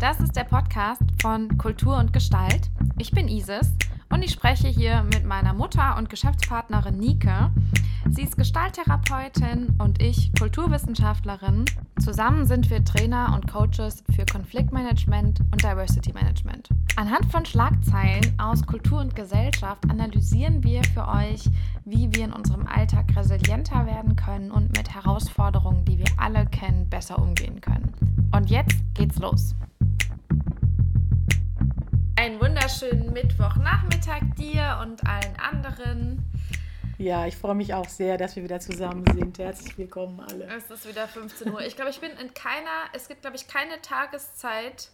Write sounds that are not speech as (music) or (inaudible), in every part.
Das ist der Podcast von Kultur und Gestalt. Ich bin Isis und ich spreche hier mit meiner Mutter und Geschäftspartnerin Nike. Sie ist Gestalttherapeutin und ich Kulturwissenschaftlerin. Zusammen sind wir Trainer und Coaches für Konfliktmanagement und Diversity Management. Anhand von Schlagzeilen aus Kultur und Gesellschaft analysieren wir für euch, wie wir in unserem Alltag resilienter werden können und mit Herausforderungen, die wir alle kennen, besser umgehen können. Und jetzt geht's los. Einen wunderschönen Mittwochnachmittag dir und allen anderen. Ja, ich freue mich auch sehr, dass wir wieder zusammen sind. Herzlich willkommen alle. Es ist wieder 15 Uhr. Ich glaube, ich bin in keiner, es gibt, glaube ich, keine Tageszeit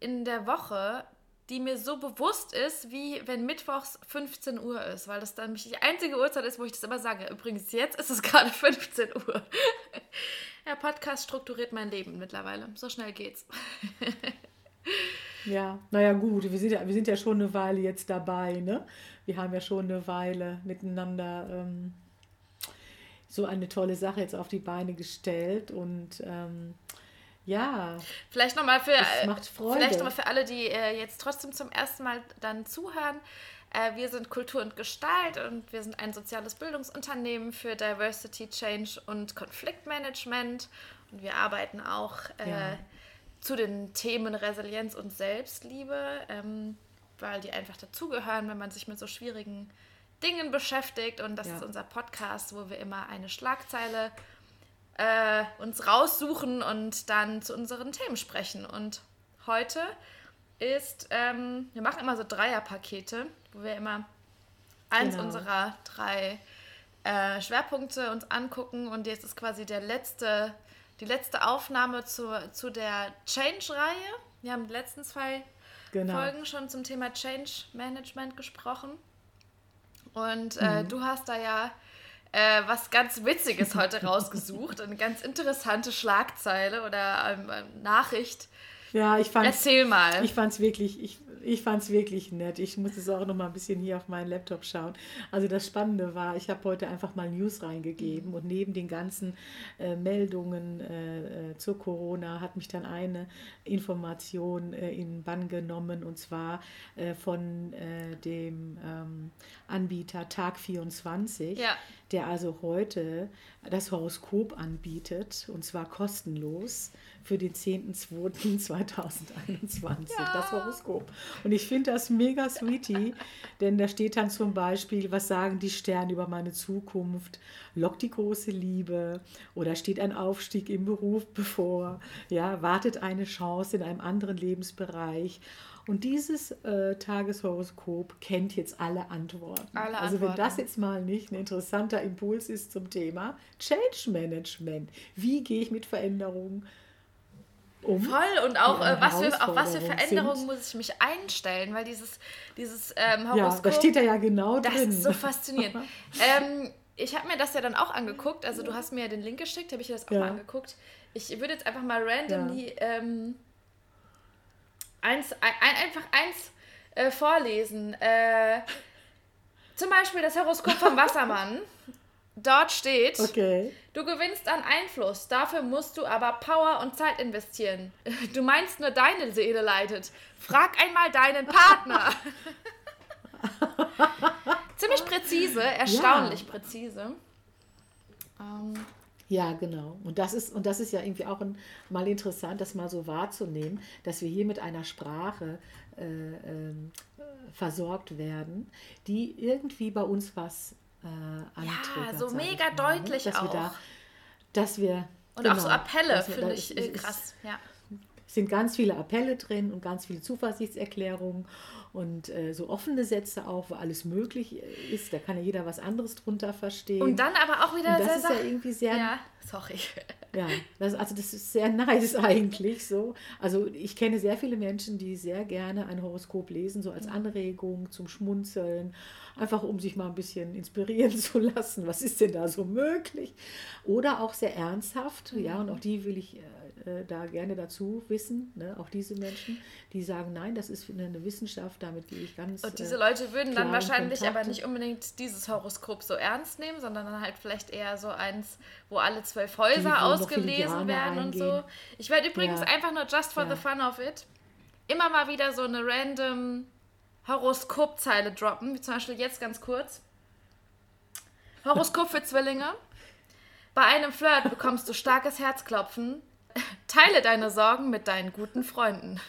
in der Woche, die mir so bewusst ist, wie wenn Mittwochs 15 Uhr ist, weil das dann nämlich die einzige Uhrzeit ist, wo ich das immer sage. Übrigens, jetzt ist es (laughs) gerade 15 Uhr. Der Podcast strukturiert mein Leben mittlerweile. So schnell geht's. (laughs) Ja, naja gut, wir sind ja, wir sind ja schon eine Weile jetzt dabei, ne? Wir haben ja schon eine Weile miteinander ähm, so eine tolle Sache jetzt auf die Beine gestellt und ähm, ja. Vielleicht nochmal für, vielleicht noch für alle, die äh, jetzt trotzdem zum ersten Mal dann zuhören. Äh, wir sind Kultur und Gestalt und wir sind ein soziales Bildungsunternehmen für Diversity, Change und Konfliktmanagement. Und wir arbeiten auch äh, ja zu den Themen Resilienz und Selbstliebe, ähm, weil die einfach dazugehören, wenn man sich mit so schwierigen Dingen beschäftigt. Und das ja. ist unser Podcast, wo wir immer eine Schlagzeile äh, uns raussuchen und dann zu unseren Themen sprechen. Und heute ist, ähm, wir machen immer so Dreierpakete, wo wir immer eins genau. unserer drei äh, Schwerpunkte uns angucken. Und jetzt ist quasi der letzte die letzte Aufnahme zu, zu der Change-Reihe. Wir haben die letzten zwei genau. Folgen schon zum Thema Change Management gesprochen. Und äh, mhm. du hast da ja äh, was ganz Witziges heute (laughs) rausgesucht. Eine ganz interessante Schlagzeile oder ähm, Nachricht. Ja, ich fand Erzähl mal. Ich fand es wirklich, ich, ich fand es wirklich nett. Ich muss es auch noch mal ein bisschen hier auf meinen Laptop schauen. Also das Spannende war, ich habe heute einfach mal News reingegeben und neben den ganzen äh, Meldungen äh, äh, zur Corona hat mich dann eine Information äh, in Bann genommen und zwar äh, von äh, dem ähm, Anbieter Tag 24, ja. der also heute das Horoskop anbietet und zwar kostenlos für den 10.02.2021, ja. das Horoskop. Und ich finde das mega sweetie, (laughs) denn da steht dann zum Beispiel, was sagen die Sterne über meine Zukunft, lockt die große Liebe oder steht ein Aufstieg im Beruf bevor, ja, wartet eine Chance in einem anderen Lebensbereich. Und dieses äh, Tageshoroskop kennt jetzt alle Antworten. Alle also Antworten. wenn das jetzt mal nicht ein interessanter Impuls ist zum Thema Change Management. Wie gehe ich mit Veränderungen um. Voll und auch, äh, was, für, auf was für Veränderungen muss ich mich einstellen, weil dieses, dieses ähm, Horoskop. Ja, da steht da ja genau das drin. Das ist so faszinierend. (laughs) ähm, ich habe mir das ja dann auch angeguckt, also du hast mir ja den Link geschickt, habe ich dir das auch ja. mal angeguckt. Ich würde jetzt einfach mal randomly ja. ähm, eins, ein, einfach eins äh, vorlesen. Äh, zum Beispiel das Horoskop vom (laughs) Wassermann. Dort steht, okay. du gewinnst an Einfluss, dafür musst du aber Power und Zeit investieren. (laughs) Du meinst nur deine Seele leidet. Frag einmal deinen Partner. (laughs) Ziemlich präzise, erstaunlich ja. präzise. Ähm. Ja, genau. Und das ist, und das ist ja irgendwie auch ein, mal interessant, das mal so wahrzunehmen, dass wir hier mit einer Sprache äh, äh, versorgt werden, die irgendwie bei uns was äh, antriggert. Ja, so mega ne? deutlich dass auch. Wir da, dass wir... Und genau, auch so Appelle finde ich äh, krass, ja. Es sind ganz viele Appelle drin und ganz viele Zuversichtserklärungen und äh, so offene Sätze auch, wo alles möglich ist. Da kann ja jeder was anderes drunter verstehen. Und dann aber auch wieder und das ist ja irgendwie sehr. Ja, sorry. (laughs) Ja, das, also das ist sehr nice (laughs) eigentlich so. Also ich kenne sehr viele Menschen, die sehr gerne ein Horoskop lesen, so als Anregung zum Schmunzeln, einfach um sich mal ein bisschen inspirieren (laughs) zu lassen. Was ist denn da so möglich? Oder auch sehr ernsthaft, ja, und auch die will ich äh, äh da gerne dazu wissen, ne? auch diese Menschen, die sagen, nein, das ist eine Wissenschaft, damit gehe ich ganz. Und diese Leute würden dann wahrscheinlich Kontakt. aber nicht unbedingt dieses Horoskop so ernst nehmen, sondern dann halt vielleicht eher so eins, wo alle zwölf Häuser ausgelesen werden eingehen. und so. Ich werde übrigens ja. einfach nur just for ja. the fun of it immer mal wieder so eine random Horoskopzeile droppen, wie zum Beispiel jetzt ganz kurz. Horoskop für Zwillinge. Bei einem Flirt bekommst du starkes Herzklopfen. (laughs) Teile deine Sorgen mit deinen guten Freunden.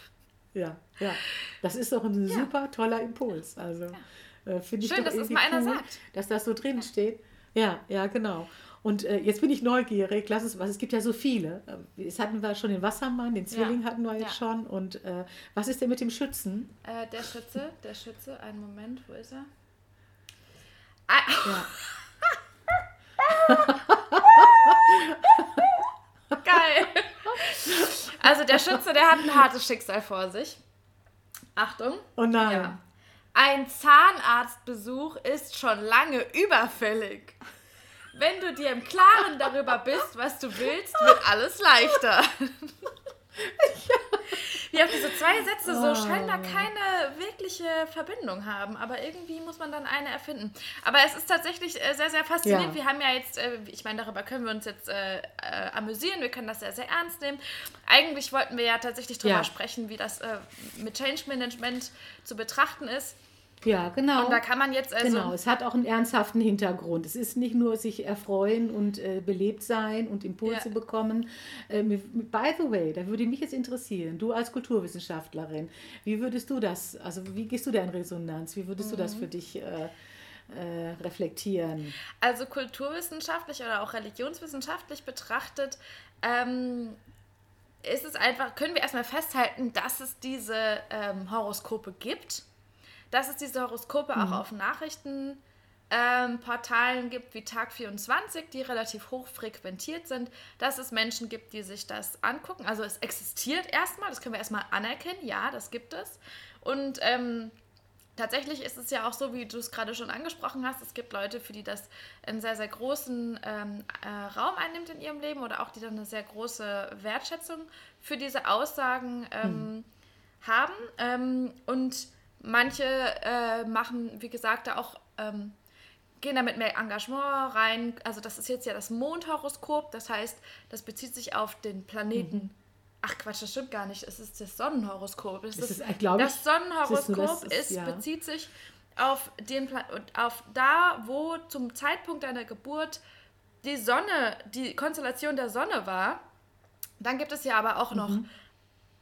Ja, ja. Das ist doch ein ja. super toller Impuls. Also ja. äh, finde ich Schön, doch dass das mal einer cool, sagt. Dass das so drin steht. Ja, ja, genau. Und äh, jetzt bin ich neugierig, lass es was. Es gibt ja so viele. Jetzt hatten wir schon den Wassermann, den Zwilling ja. hatten wir jetzt schon. Und äh, was ist denn mit dem Schützen? Äh, der Schütze, der Schütze, einen Moment, wo ist er? Ah. Ja. (laughs) Geil. Also der Schütze, der hat ein hartes Schicksal vor sich. Achtung. Oh nein. Ja. Ein Zahnarztbesuch ist schon lange überfällig. Wenn du dir im Klaren darüber bist, was du willst, wird alles leichter. (laughs) ja. Wie auch diese zwei Sätze so oh. scheinbar keine wirkliche Verbindung haben, aber irgendwie muss man dann eine erfinden. Aber es ist tatsächlich äh, sehr, sehr faszinierend. Ja. Wir haben ja jetzt, äh, ich meine, darüber können wir uns jetzt äh, äh, amüsieren, wir können das sehr, sehr ernst nehmen. Eigentlich wollten wir ja tatsächlich darüber ja. sprechen, wie das äh, mit Change Management zu betrachten ist. Ja, genau. Und da kann man jetzt also. Genau, es hat auch einen ernsthaften Hintergrund. Es ist nicht nur sich erfreuen und äh, belebt sein und Impulse ja. bekommen. Äh, by the way, da würde mich jetzt interessieren, du als Kulturwissenschaftlerin, wie würdest du das, also wie gehst du da in Resonanz? Wie würdest mhm. du das mhm. für dich äh, äh, reflektieren? Also kulturwissenschaftlich oder auch religionswissenschaftlich betrachtet, ähm, ist es einfach, können wir erstmal festhalten, dass es diese ähm, Horoskope gibt dass es diese Horoskope mhm. auch auf Nachrichtenportalen ähm, gibt wie Tag 24, die relativ hoch frequentiert sind, dass es Menschen gibt, die sich das angucken. Also es existiert erstmal, das können wir erstmal anerkennen, ja, das gibt es. Und ähm, tatsächlich ist es ja auch so, wie du es gerade schon angesprochen hast, es gibt Leute, für die das einen sehr, sehr großen ähm, äh, Raum einnimmt in ihrem Leben oder auch die dann eine sehr große Wertschätzung für diese Aussagen ähm, mhm. haben. Ähm, und Manche äh, machen, wie gesagt, da auch, ähm, gehen da mit mehr Engagement rein. Also das ist jetzt ja das Mondhoroskop, das heißt, das bezieht sich auf den Planeten. Mhm. Ach Quatsch, das stimmt gar nicht. Es ist das Sonnenhoroskop. Das, ist, ist das Sonnenhoroskop ist, ist, ja. bezieht sich auf den Pla auf da, wo zum Zeitpunkt deiner Geburt die Sonne, die Konstellation der Sonne war. Dann gibt es ja aber auch noch mhm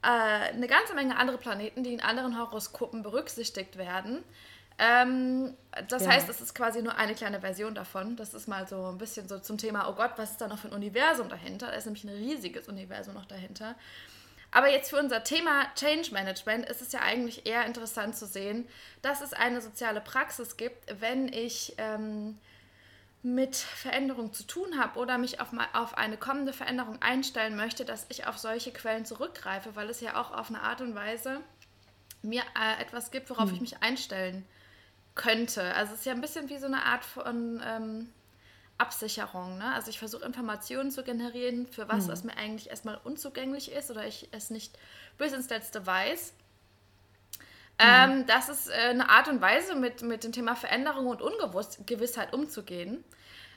äh, eine ganze Menge andere Planeten, die in anderen Horoskopen berücksichtigt werden. Ähm, das ja. heißt, es ist quasi nur eine kleine Version davon. Das ist mal so ein bisschen so zum Thema, oh Gott, was ist da noch für ein Universum dahinter? Da ist nämlich ein riesiges Universum noch dahinter. Aber jetzt für unser Thema Change Management ist es ja eigentlich eher interessant zu sehen, dass es eine soziale Praxis gibt, wenn ich ähm, mit Veränderung zu tun habe oder mich auf, mal, auf eine kommende Veränderung einstellen möchte, dass ich auf solche Quellen zurückgreife, weil es ja auch auf eine Art und Weise mir äh, etwas gibt, worauf hm. ich mich einstellen könnte. Also es ist ja ein bisschen wie so eine Art von ähm, Absicherung. Ne? Also ich versuche Informationen zu generieren für was, hm. was mir eigentlich erstmal unzugänglich ist oder ich es nicht bis ins Letzte weiß. Mhm. Ähm, das ist äh, eine Art und Weise, mit, mit dem Thema Veränderung und Ungewissheit umzugehen.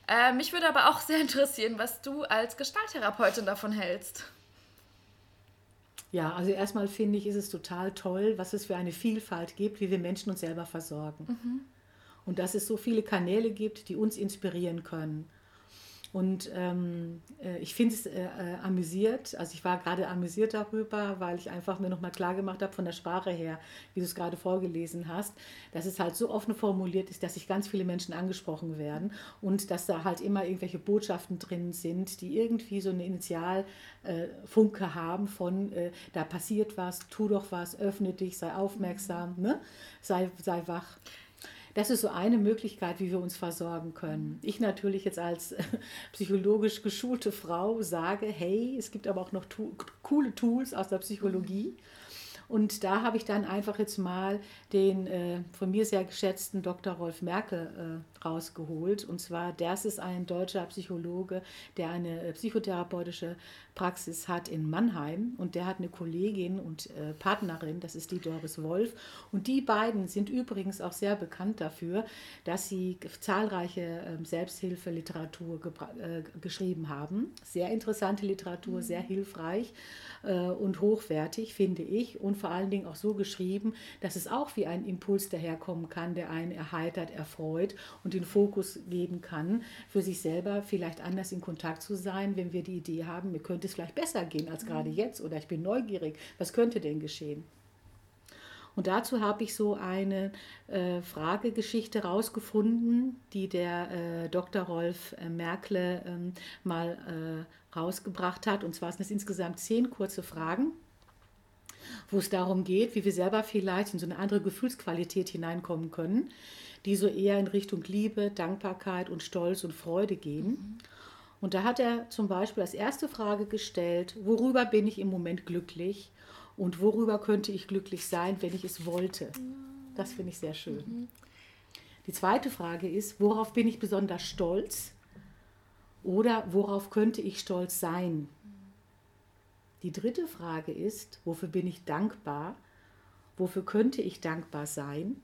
Äh, mich würde aber auch (laughs) sehr interessieren, was du als Gestalttherapeutin davon hältst. Ja, also erstmal finde ich, ist es total toll, was es für eine Vielfalt gibt, wie wir Menschen uns selber versorgen. Mhm. Und dass es so viele Kanäle gibt, die uns inspirieren können. Und ähm, äh, ich finde es äh, äh, amüsiert, also ich war gerade amüsiert darüber, weil ich einfach mir nochmal klar gemacht habe von der Sprache her, wie du es gerade vorgelesen hast, dass es halt so offen formuliert ist, dass sich ganz viele Menschen angesprochen werden und dass da halt immer irgendwelche Botschaften drin sind, die irgendwie so eine Initialfunke äh, haben von, äh, da passiert was, tu doch was, öffne dich, sei aufmerksam, ne? sei, sei wach. Das ist so eine Möglichkeit, wie wir uns versorgen können. Ich natürlich jetzt als psychologisch geschulte Frau sage, hey, es gibt aber auch noch tu coole Tools aus der Psychologie. Und da habe ich dann einfach jetzt mal den äh, von mir sehr geschätzten Dr. Rolf Merkel rausgeholt. Und zwar, das ist ein deutscher Psychologe, der eine äh, psychotherapeutische Praxis hat in Mannheim. Und der hat eine Kollegin und äh, Partnerin, das ist die Doris Wolf. Und die beiden sind übrigens auch sehr bekannt dafür, dass sie zahlreiche äh, Selbsthilfeliteratur äh, geschrieben haben. Sehr interessante Literatur, sehr mhm. hilfreich äh, und hochwertig, finde ich. Und vor allen Dingen auch so geschrieben, dass es auch wie ein Impuls daherkommen kann, der einen erheitert, erfreut und den Fokus geben kann, für sich selber vielleicht anders in Kontakt zu sein, wenn wir die Idee haben, mir könnte es vielleicht besser gehen als gerade mhm. jetzt oder ich bin neugierig, was könnte denn geschehen? Und dazu habe ich so eine äh, Fragegeschichte rausgefunden, die der äh, Dr. Rolf äh, Merkle ähm, mal äh, rausgebracht hat. Und zwar sind es insgesamt zehn kurze Fragen, wo es darum geht, wie wir selber vielleicht in so eine andere Gefühlsqualität hineinkommen können, die so eher in Richtung Liebe, Dankbarkeit und Stolz und Freude gehen. Mhm. Und da hat er zum Beispiel als erste Frage gestellt, worüber bin ich im Moment glücklich und worüber könnte ich glücklich sein, wenn ich es wollte. Das finde ich sehr schön. Mhm. Die zweite Frage ist, worauf bin ich besonders stolz oder worauf könnte ich stolz sein? Die dritte Frage ist, wofür bin ich dankbar? Wofür könnte ich dankbar sein?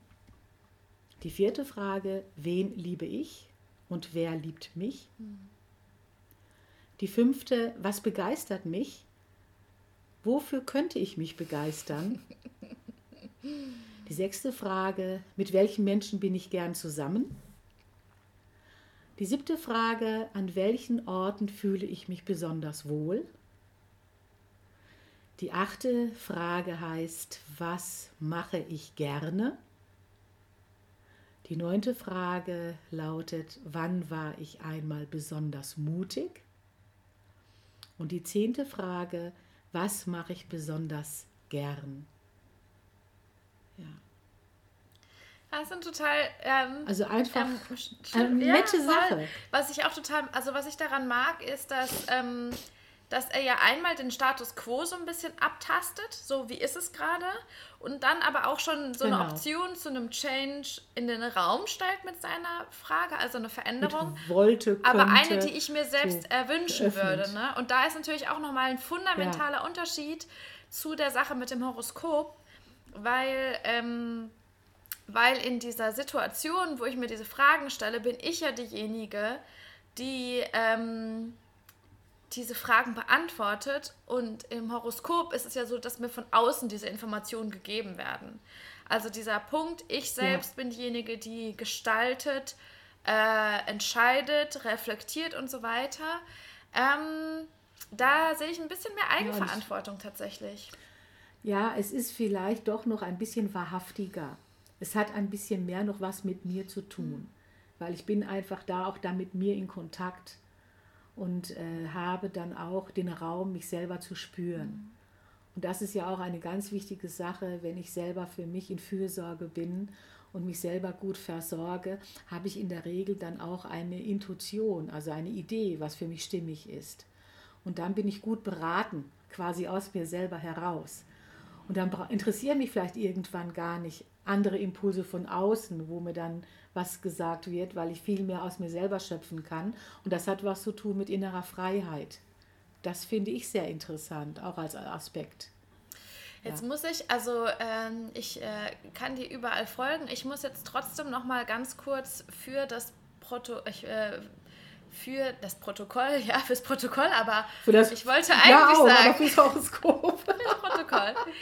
Die vierte Frage, wen liebe ich und wer liebt mich? Die fünfte, was begeistert mich? Wofür könnte ich mich begeistern? Die sechste Frage, mit welchen Menschen bin ich gern zusammen? Die siebte Frage, an welchen Orten fühle ich mich besonders wohl? Die achte Frage heißt, was mache ich gerne? Die neunte Frage lautet, wann war ich einmal besonders mutig? Und die zehnte Frage, was mache ich besonders gern? Ja. Das sind total. Ähm, also einfach ähm, eine nette ja, Sache. Was ich auch total, also was ich daran mag, ist, dass ähm, dass er ja einmal den Status quo so ein bisschen abtastet, so wie ist es gerade, und dann aber auch schon so genau. eine Option zu einem Change in den Raum stellt mit seiner Frage, also eine Veränderung. Mit wollte, könnte, aber eine, die ich mir selbst so erwünschen geöffnet. würde. Ne? Und da ist natürlich auch nochmal ein fundamentaler ja. Unterschied zu der Sache mit dem Horoskop, weil, ähm, weil in dieser Situation, wo ich mir diese Fragen stelle, bin ich ja diejenige, die ähm, diese Fragen beantwortet. Und im Horoskop ist es ja so, dass mir von außen diese Informationen gegeben werden. Also dieser Punkt, ich selbst ja. bin diejenige, die gestaltet, äh, entscheidet, reflektiert und so weiter. Ähm, da sehe ich ein bisschen mehr Eigenverantwortung ja, tatsächlich. Ja, es ist vielleicht doch noch ein bisschen wahrhaftiger. Es hat ein bisschen mehr noch was mit mir zu tun, weil ich bin einfach da auch da mit mir in Kontakt und äh, habe dann auch den Raum, mich selber zu spüren. Und das ist ja auch eine ganz wichtige Sache, wenn ich selber für mich in Fürsorge bin und mich selber gut versorge, habe ich in der Regel dann auch eine Intuition, also eine Idee, was für mich stimmig ist. Und dann bin ich gut beraten, quasi aus mir selber heraus. Und dann interessieren mich vielleicht irgendwann gar nicht andere Impulse von außen, wo mir dann was gesagt wird, weil ich viel mehr aus mir selber schöpfen kann. Und das hat was zu tun mit innerer Freiheit. Das finde ich sehr interessant, auch als Aspekt. Jetzt ja. muss ich, also ähm, ich äh, kann dir überall folgen. Ich muss jetzt trotzdem noch mal ganz kurz für das Proto, ich, äh, für das Protokoll, (laughs) ja, fürs Protokoll, aber das, ich wollte eigentlich ja, auch, sagen. Fürs Horoskop. (laughs) Protokoll. (laughs)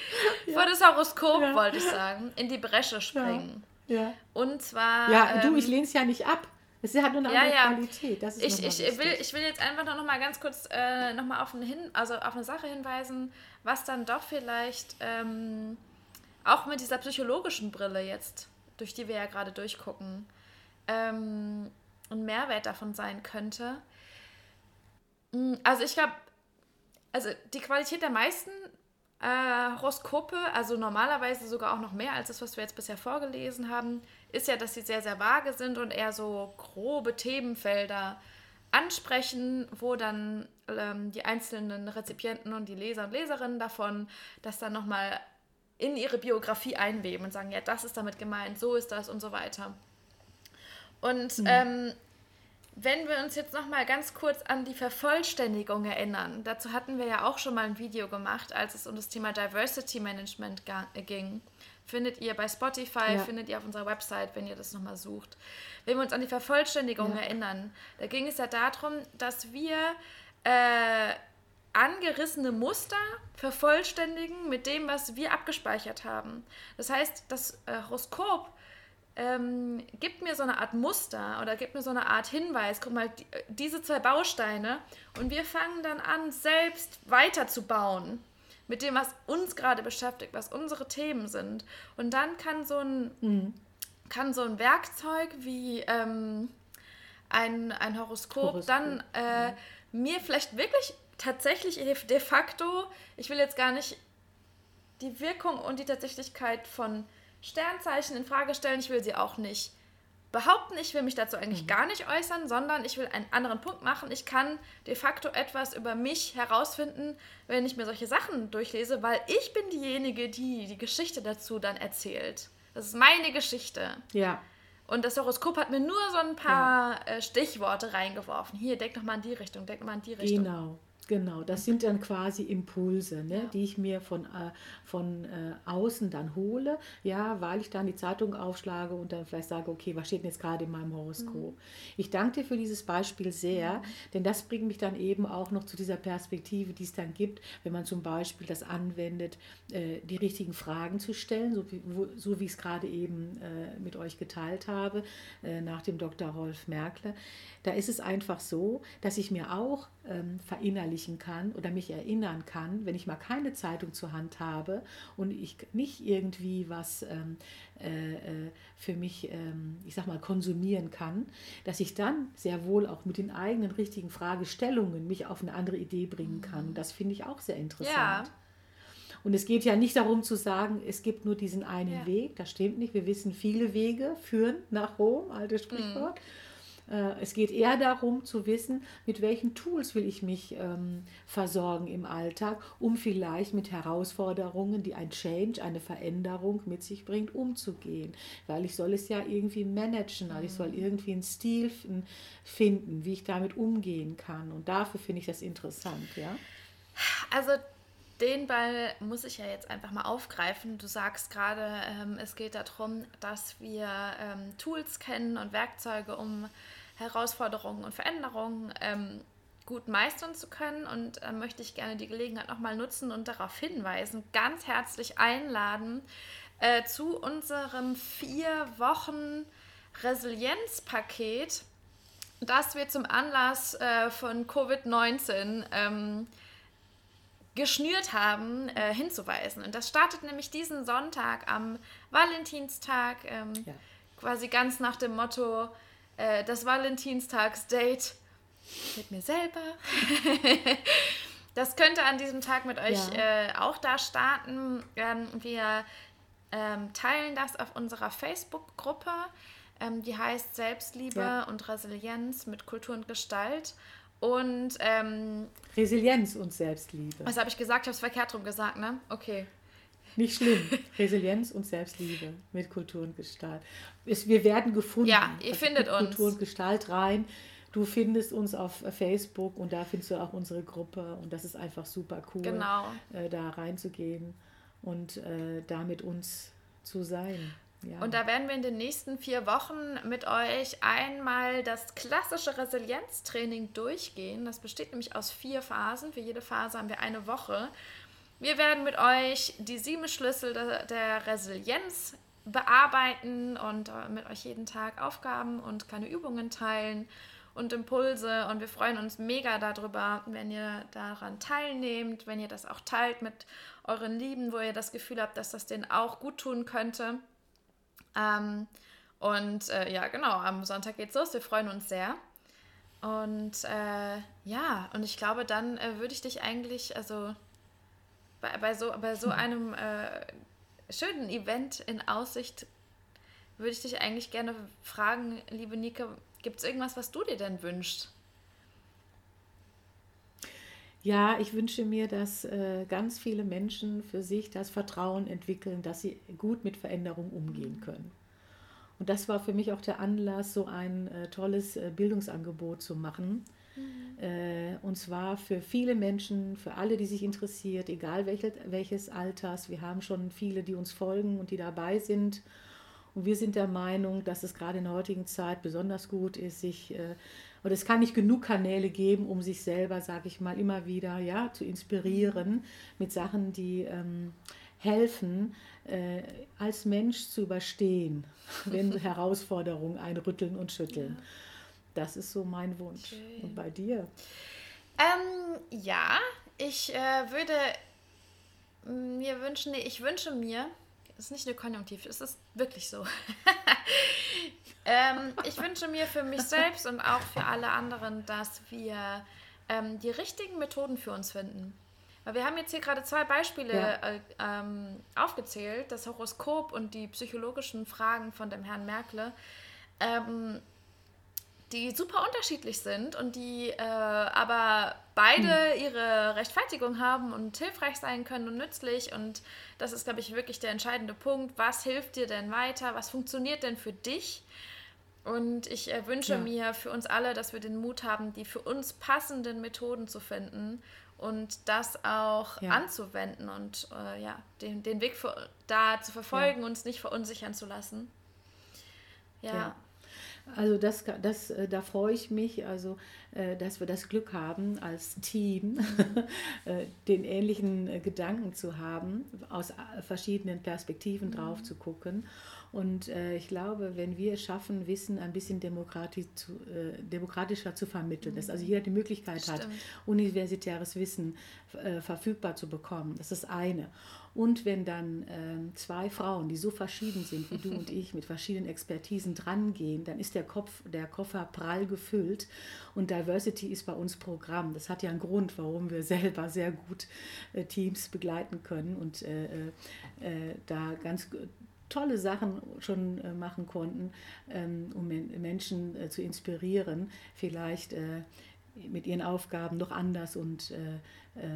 Ja. Für das Horoskop ja. wollte ich sagen, in die Bresche springen. Ja. Und zwar. Ja, du, ähm, ich lehne es ja nicht ab. Es hat nur eine andere Qualität. Das ist ich, ich, will, ich will jetzt einfach noch mal ganz kurz äh, noch mal auf, eine Hin also auf eine Sache hinweisen, was dann doch vielleicht ähm, auch mit dieser psychologischen Brille jetzt, durch die wir ja gerade durchgucken, ähm, ein Mehrwert davon sein könnte. Hm, also ich glaube, also die Qualität der meisten äh, Horoskope, also normalerweise sogar auch noch mehr als das, was wir jetzt bisher vorgelesen haben, ist ja, dass sie sehr, sehr vage sind und eher so grobe Themenfelder ansprechen, wo dann ähm, die einzelnen Rezipienten und die Leser und Leserinnen davon das dann nochmal in ihre Biografie einweben und sagen, ja, das ist damit gemeint, so ist das und so weiter. Und mhm. ähm, wenn wir uns jetzt noch mal ganz kurz an die Vervollständigung erinnern, dazu hatten wir ja auch schon mal ein Video gemacht, als es um das Thema Diversity Management ging. Findet ihr bei Spotify, ja. findet ihr auf unserer Website, wenn ihr das nochmal sucht. Wenn wir uns an die Vervollständigung ja. erinnern, da ging es ja darum, dass wir äh, angerissene Muster vervollständigen mit dem, was wir abgespeichert haben. Das heißt, das äh, Horoskop ähm, gibt mir so eine Art Muster oder gibt mir so eine Art Hinweis, guck mal, die, diese zwei Bausteine und wir fangen dann an, selbst weiterzubauen mit dem, was uns gerade beschäftigt, was unsere Themen sind. Und dann kann so ein, mhm. kann so ein Werkzeug wie ähm, ein, ein Horoskop, Horoskop. dann äh, mhm. mir vielleicht wirklich tatsächlich de facto, ich will jetzt gar nicht die Wirkung und die Tatsächlichkeit von Sternzeichen in Frage stellen. Ich will sie auch nicht behaupten. Ich will mich dazu eigentlich mhm. gar nicht äußern, sondern ich will einen anderen Punkt machen. Ich kann de facto etwas über mich herausfinden, wenn ich mir solche Sachen durchlese, weil ich bin diejenige, die die Geschichte dazu dann erzählt. Das ist meine Geschichte. Ja. Und das Horoskop hat mir nur so ein paar ja. Äh, Stichworte reingeworfen. Hier, denk doch mal in die Richtung, denk mal in die Richtung. Genau. Genau, das sind dann quasi Impulse, ne, ja. die ich mir von, äh, von äh, außen dann hole, ja, weil ich dann die Zeitung aufschlage und dann vielleicht sage, okay, was steht denn jetzt gerade in meinem Horoskop? Mhm. Ich danke dir für dieses Beispiel sehr, mhm. denn das bringt mich dann eben auch noch zu dieser Perspektive, die es dann gibt, wenn man zum Beispiel das anwendet, äh, die richtigen Fragen zu stellen, so wie, wo, so wie ich es gerade eben äh, mit euch geteilt habe, äh, nach dem Dr. Rolf Merkle. Da ist es einfach so, dass ich mir auch ähm, verinnerlichen kann oder mich erinnern kann, wenn ich mal keine Zeitung zur Hand habe und ich nicht irgendwie was ähm, äh, äh, für mich, ähm, ich sag mal, konsumieren kann, dass ich dann sehr wohl auch mit den eigenen richtigen Fragestellungen mich auf eine andere Idee bringen kann. Und das finde ich auch sehr interessant. Ja. Und es geht ja nicht darum zu sagen, es gibt nur diesen einen ja. Weg. Das stimmt nicht. Wir wissen, viele Wege führen nach Rom, altes Sprichwort. Mhm. Äh, es geht eher darum zu wissen, mit welchen Tools will ich mich ähm, versorgen im Alltag, um vielleicht mit Herausforderungen, die ein Change, eine Veränderung mit sich bringt, umzugehen. Weil ich soll es ja irgendwie managen, weil ich soll mhm. irgendwie einen Stil finden, wie ich damit umgehen kann. Und dafür finde ich das interessant, ja. Also den Ball muss ich ja jetzt einfach mal aufgreifen. Du sagst gerade, ähm, es geht darum, dass wir ähm, Tools kennen und Werkzeuge, um Herausforderungen und Veränderungen ähm, gut meistern zu können. Und äh, möchte ich gerne die Gelegenheit nochmal nutzen und darauf hinweisen, ganz herzlich einladen äh, zu unserem vier Wochen Resilienzpaket, das wir zum Anlass äh, von Covid-19 ähm, geschnürt haben, äh, hinzuweisen. Und das startet nämlich diesen Sonntag am Valentinstag, ähm, ja. quasi ganz nach dem Motto, äh, das Valentinstagsdate mit mir selber. (laughs) das könnte an diesem Tag mit euch ja. äh, auch da starten. Ähm, wir ähm, teilen das auf unserer Facebook-Gruppe. Ähm, die heißt Selbstliebe ja. und Resilienz mit Kultur und Gestalt. Und ähm, Resilienz und Selbstliebe. Was habe ich gesagt? Ich habe es verkehrt rum gesagt, ne? Okay. Nicht schlimm. (laughs) Resilienz und Selbstliebe mit Kultur und Gestalt. wir werden gefunden. Ja, ihr also findet uns. Kultur und Gestalt rein. Du findest uns auf Facebook und da findest du auch unsere Gruppe und das ist einfach super cool, genau. äh, da reinzugehen und äh, da mit uns zu sein. Ja. Und da werden wir in den nächsten vier Wochen mit euch einmal das klassische Resilienztraining durchgehen. Das besteht nämlich aus vier Phasen. Für jede Phase haben wir eine Woche. Wir werden mit euch die sieben Schlüssel der, der Resilienz bearbeiten und äh, mit euch jeden Tag Aufgaben und kleine Übungen teilen und Impulse. Und wir freuen uns mega darüber, wenn ihr daran teilnehmt, wenn ihr das auch teilt mit euren Lieben, wo ihr das Gefühl habt, dass das denen auch gut tun könnte. Ähm, und äh, ja, genau, am Sonntag geht's los. Wir freuen uns sehr. Und äh, ja, und ich glaube, dann äh, würde ich dich eigentlich, also bei, bei, so, bei so einem äh, schönen Event in Aussicht würde ich dich eigentlich gerne fragen, liebe Nike, gibt es irgendwas, was du dir denn wünschst? Ja, ich wünsche mir, dass äh, ganz viele Menschen für sich das Vertrauen entwickeln, dass sie gut mit Veränderung umgehen können. Und das war für mich auch der Anlass, so ein äh, tolles äh, Bildungsangebot zu machen. Mhm. Äh, und zwar für viele Menschen, für alle, die sich interessiert, egal welche, welches Alters. Wir haben schon viele, die uns folgen und die dabei sind. Und wir sind der Meinung, dass es gerade in der heutigen Zeit besonders gut ist, sich äh, und es kann nicht genug Kanäle geben, um sich selber, sage ich mal, immer wieder ja, zu inspirieren mit Sachen, die ähm, helfen, äh, als Mensch zu überstehen, (laughs) wenn (laughs) Herausforderungen einrütteln und schütteln. Ja. Das ist so mein Wunsch. Schön. Und bei dir? Ähm, ja, ich äh, würde mir wünschen, nee, ich wünsche mir, das ist nicht nur Konjunktiv, es ist wirklich so. (laughs) ähm, ich wünsche mir für mich selbst und auch für alle anderen, dass wir ähm, die richtigen Methoden für uns finden. Weil wir haben jetzt hier gerade zwei Beispiele ja. äh, ähm, aufgezählt, das Horoskop und die psychologischen Fragen von dem Herrn Merkle, ähm, die super unterschiedlich sind und die äh, aber beide hm. ihre Rechtfertigung haben und hilfreich sein können und nützlich. Und das ist, glaube ich, wirklich der entscheidende Punkt. Was hilft dir denn weiter? Was funktioniert denn für dich? Und ich äh, wünsche ja. mir für uns alle, dass wir den Mut haben, die für uns passenden Methoden zu finden und das auch ja. anzuwenden und äh, ja, den, den Weg für, da zu verfolgen, ja. uns nicht verunsichern zu lassen. Ja. Also das, das, äh, da freue ich mich, also, äh, dass wir das Glück haben, als Team (laughs) äh, den ähnlichen Gedanken zu haben, aus verschiedenen Perspektiven mhm. drauf zu gucken. Und äh, ich glaube, wenn wir es schaffen, Wissen ein bisschen demokratisch zu, äh, demokratischer zu vermitteln, mhm. dass also jeder die Möglichkeit Stimmt. hat, universitäres Wissen äh, verfügbar zu bekommen, das ist eine. Und wenn dann äh, zwei Frauen, die so verschieden sind wie du und (laughs) ich, mit verschiedenen Expertisen drangehen, dann ist der, Kopf, der Koffer prall gefüllt und Diversity ist bei uns Programm. Das hat ja einen Grund, warum wir selber sehr gut äh, Teams begleiten können und äh, äh da ganz tolle Sachen schon äh, machen konnten, ähm, um Menschen äh, zu inspirieren, vielleicht äh, mit ihren Aufgaben noch anders und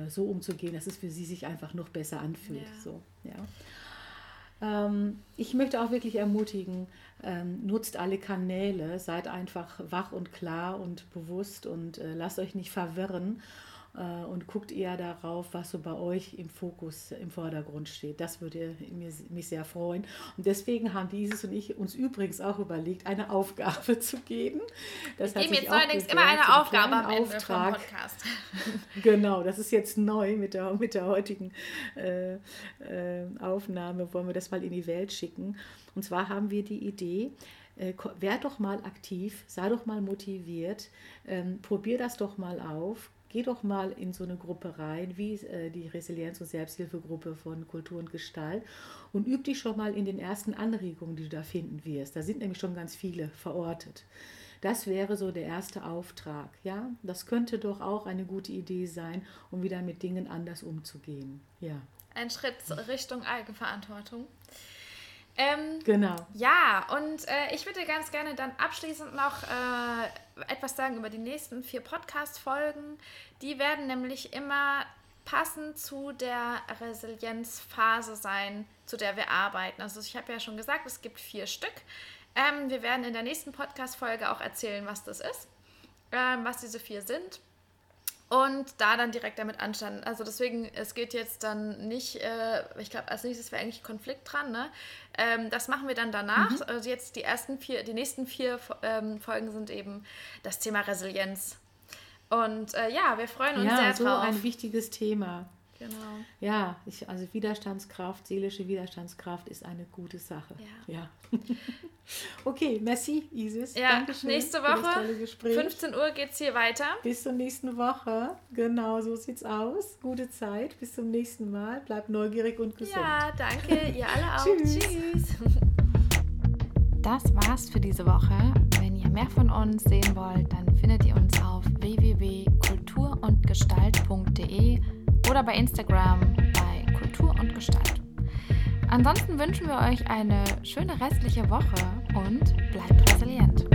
so umzugehen, dass es für sie sich einfach noch besser anfühlt. Ja. So, ja. Ähm, ich möchte auch wirklich ermutigen, ähm, nutzt alle Kanäle, seid einfach wach und klar und bewusst und lasst euch nicht verwirren äh, und guckt eher darauf, was so bei euch im Fokus, im Vordergrund steht. Das würde mich sehr freuen. Und deswegen haben dieses und ich uns übrigens auch überlegt, eine Aufgabe (laughs) zu geben. Das Wir geben jetzt neuerdings immer eine Aufgabe am Ende vom Podcast. (laughs) genau, das ist jetzt neu mit der, mit der heutigen äh, äh, Aufnahme, wollen wir das mal in die Welt schicken. Und zwar haben wir die Idee, äh, werd doch mal aktiv, sei doch mal motiviert, ähm, probier das doch mal auf, geh doch mal in so eine Gruppe rein, wie äh, die Resilienz- und Selbsthilfegruppe von Kultur und Gestalt und üb dich schon mal in den ersten Anregungen, die du da finden wirst. Da sind nämlich schon ganz viele verortet. Das wäre so der erste Auftrag. Ja, das könnte doch auch eine gute Idee sein, um wieder mit Dingen anders umzugehen. Ja. Ein Schritt Richtung Eigenverantwortung. Ähm, genau. Ja, und äh, ich würde ganz gerne dann abschließend noch äh, etwas sagen über die nächsten vier Podcast-Folgen. Die werden nämlich immer passend zu der Resilienzphase sein, zu der wir arbeiten. Also ich habe ja schon gesagt, es gibt vier Stück. Ähm, wir werden in der nächsten Podcast-Folge auch erzählen, was das ist, ähm, was diese vier sind und da dann direkt damit anstanden. Also deswegen, es geht jetzt dann nicht, äh, ich glaube, als nächstes wäre eigentlich Konflikt dran, ne? Ähm, das machen wir dann danach. Mhm. Also jetzt die ersten vier, die nächsten vier ähm, Folgen sind eben das Thema Resilienz. Und äh, ja, wir freuen uns ja, sehr so drauf. ein wichtiges Thema. Genau. Ja, ich, also Widerstandskraft, seelische Widerstandskraft ist eine gute Sache. Ja. ja. (laughs) okay, merci Isis. Ja, Dankeschön nächste Woche, 15 Uhr geht es hier weiter. Bis zur nächsten Woche. Genau, so sieht's aus. Gute Zeit. Bis zum nächsten Mal. Bleibt neugierig und gesund. Ja, danke. Ihr (laughs) alle auch. Tschüss. Tschüss. Das war's für diese Woche. Wenn ihr mehr von uns sehen wollt, dann findet ihr uns auf www.kulturundgestalt.de oder bei Instagram bei Kultur und Gestalt. Ansonsten wünschen wir euch eine schöne restliche Woche und bleibt resilient.